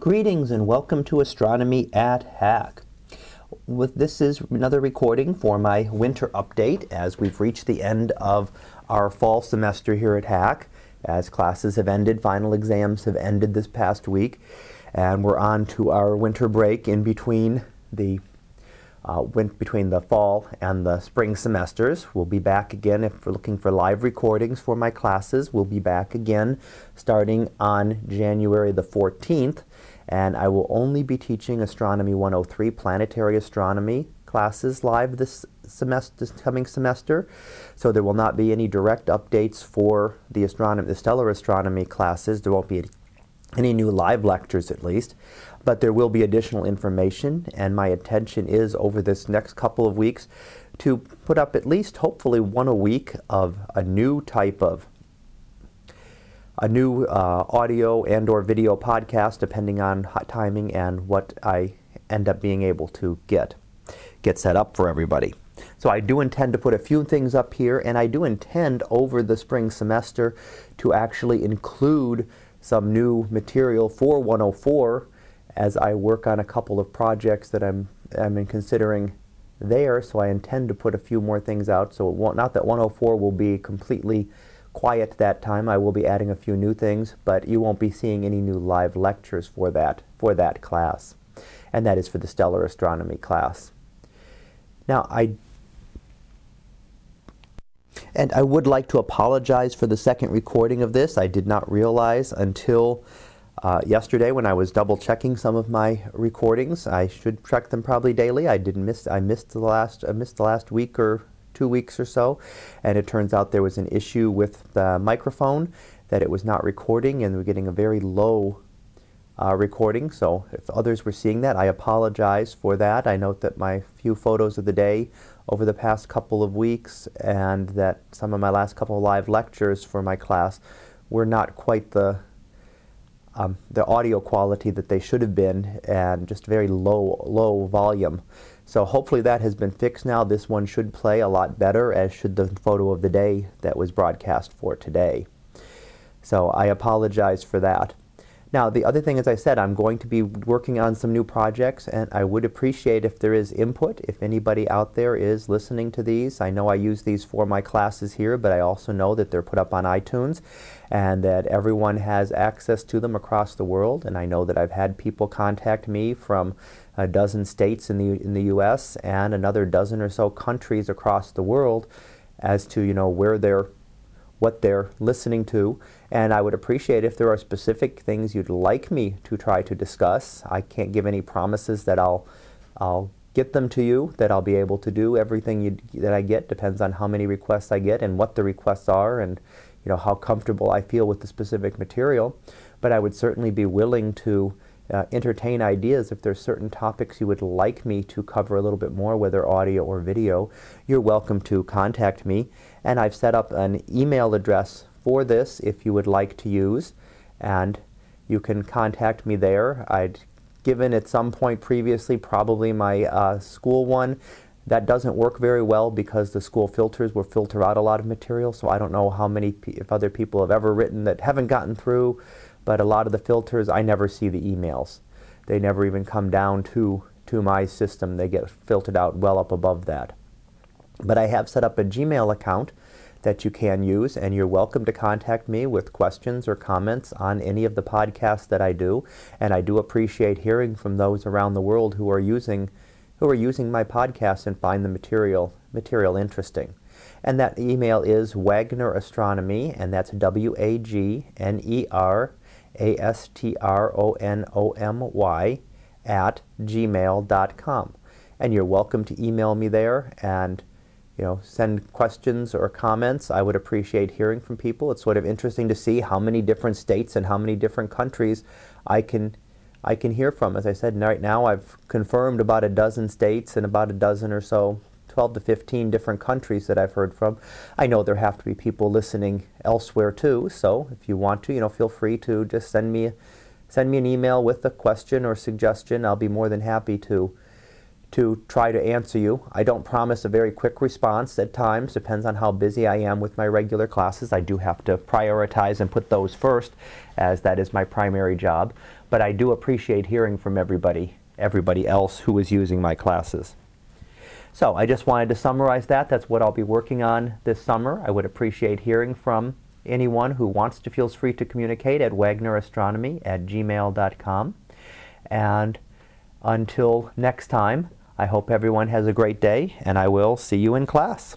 Greetings and welcome to Astronomy at HACC. With this is another recording for my winter update as we've reached the end of our fall semester here at HACC. As classes have ended, final exams have ended this past week, and we're on to our winter break in between the uh, went between the fall and the spring semesters. We'll be back again if we're looking for live recordings for my classes. We'll be back again starting on January the 14th, and I will only be teaching Astronomy 103 planetary astronomy classes live this semester, this coming semester. So there will not be any direct updates for the astronomy, the stellar astronomy classes. There won't be any new live lectures at least but there will be additional information and my intention is over this next couple of weeks to put up at least hopefully one a week of a new type of a new uh, audio and or video podcast depending on timing and what I end up being able to get get set up for everybody. So I do intend to put a few things up here and I do intend over the spring semester to actually include some new material for 104 as I work on a couple of projects that I'm, I'm considering there, so I intend to put a few more things out. So not that 104 will be completely quiet that time. I will be adding a few new things, but you won't be seeing any new live lectures for that, for that class. And that is for the stellar astronomy class. Now, I and I would like to apologize for the second recording of this. I did not realize until uh, yesterday, when I was double checking some of my recordings, I should check them probably daily. I didn't miss. I missed the last. I missed the last week or two weeks or so, and it turns out there was an issue with the microphone that it was not recording, and we're getting a very low uh, recording. So if others were seeing that, I apologize for that. I note that my few photos of the day over the past couple of weeks, and that some of my last couple of live lectures for my class were not quite the um, the audio quality that they should have been and just very low low volume. So hopefully that has been fixed now. This one should play a lot better as should the photo of the day that was broadcast for today. So I apologize for that. Now, the other thing, as I said, I'm going to be working on some new projects, and I would appreciate if there is input, if anybody out there is listening to these. I know I use these for my classes here, but I also know that they're put up on iTunes and that everyone has access to them across the world. And I know that I've had people contact me from a dozen states in the, in the U.S. and another dozen or so countries across the world as to, you know, where they're what they're listening to. And I would appreciate if there are specific things you'd like me to try to discuss. I can't give any promises that I'll, I'll get them to you, that I'll be able to do everything you, that I get. Depends on how many requests I get and what the requests are and you know, how comfortable I feel with the specific material. But I would certainly be willing to uh, entertain ideas if there's certain topics you would like me to cover a little bit more, whether audio or video. You're welcome to contact me. And I've set up an email address for this if you would like to use. And you can contact me there. I'd given at some point previously probably my uh, school one. That doesn't work very well because the school filters will filter out a lot of material. So I don't know how many, if other people have ever written that haven't gotten through but a lot of the filters, I never see the emails. They never even come down to, to my system. They get filtered out well up above that. But I have set up a Gmail account that you can use, and you're welcome to contact me with questions or comments on any of the podcasts that I do. And I do appreciate hearing from those around the world who are using who are using my podcast and find the material material interesting. And that email is Wagner Astronomy, and that's W A G N E R a-S-T-R-O-N-O-M-Y, at gmail.com. And you're welcome to email me there and you know, send questions or comments. I would appreciate hearing from people. It's sort of interesting to see how many different states and how many different countries I can I can hear from. As I said, right now I've confirmed about a dozen states and about a dozen or so 12 to 15 different countries that I've heard from. I know there have to be people listening elsewhere too, so if you want to, you know, feel free to just send me send me an email with a question or suggestion. I'll be more than happy to to try to answer you. I don't promise a very quick response at times, depends on how busy I am with my regular classes. I do have to prioritize and put those first as that is my primary job. but I do appreciate hearing from everybody, everybody else who is using my classes. So I just wanted to summarize that. That's what I'll be working on this summer. I would appreciate hearing from anyone who wants to feels free to communicate at wagnerastronomy at gmail.com. And until next time, I hope everyone has a great day, and I will see you in class.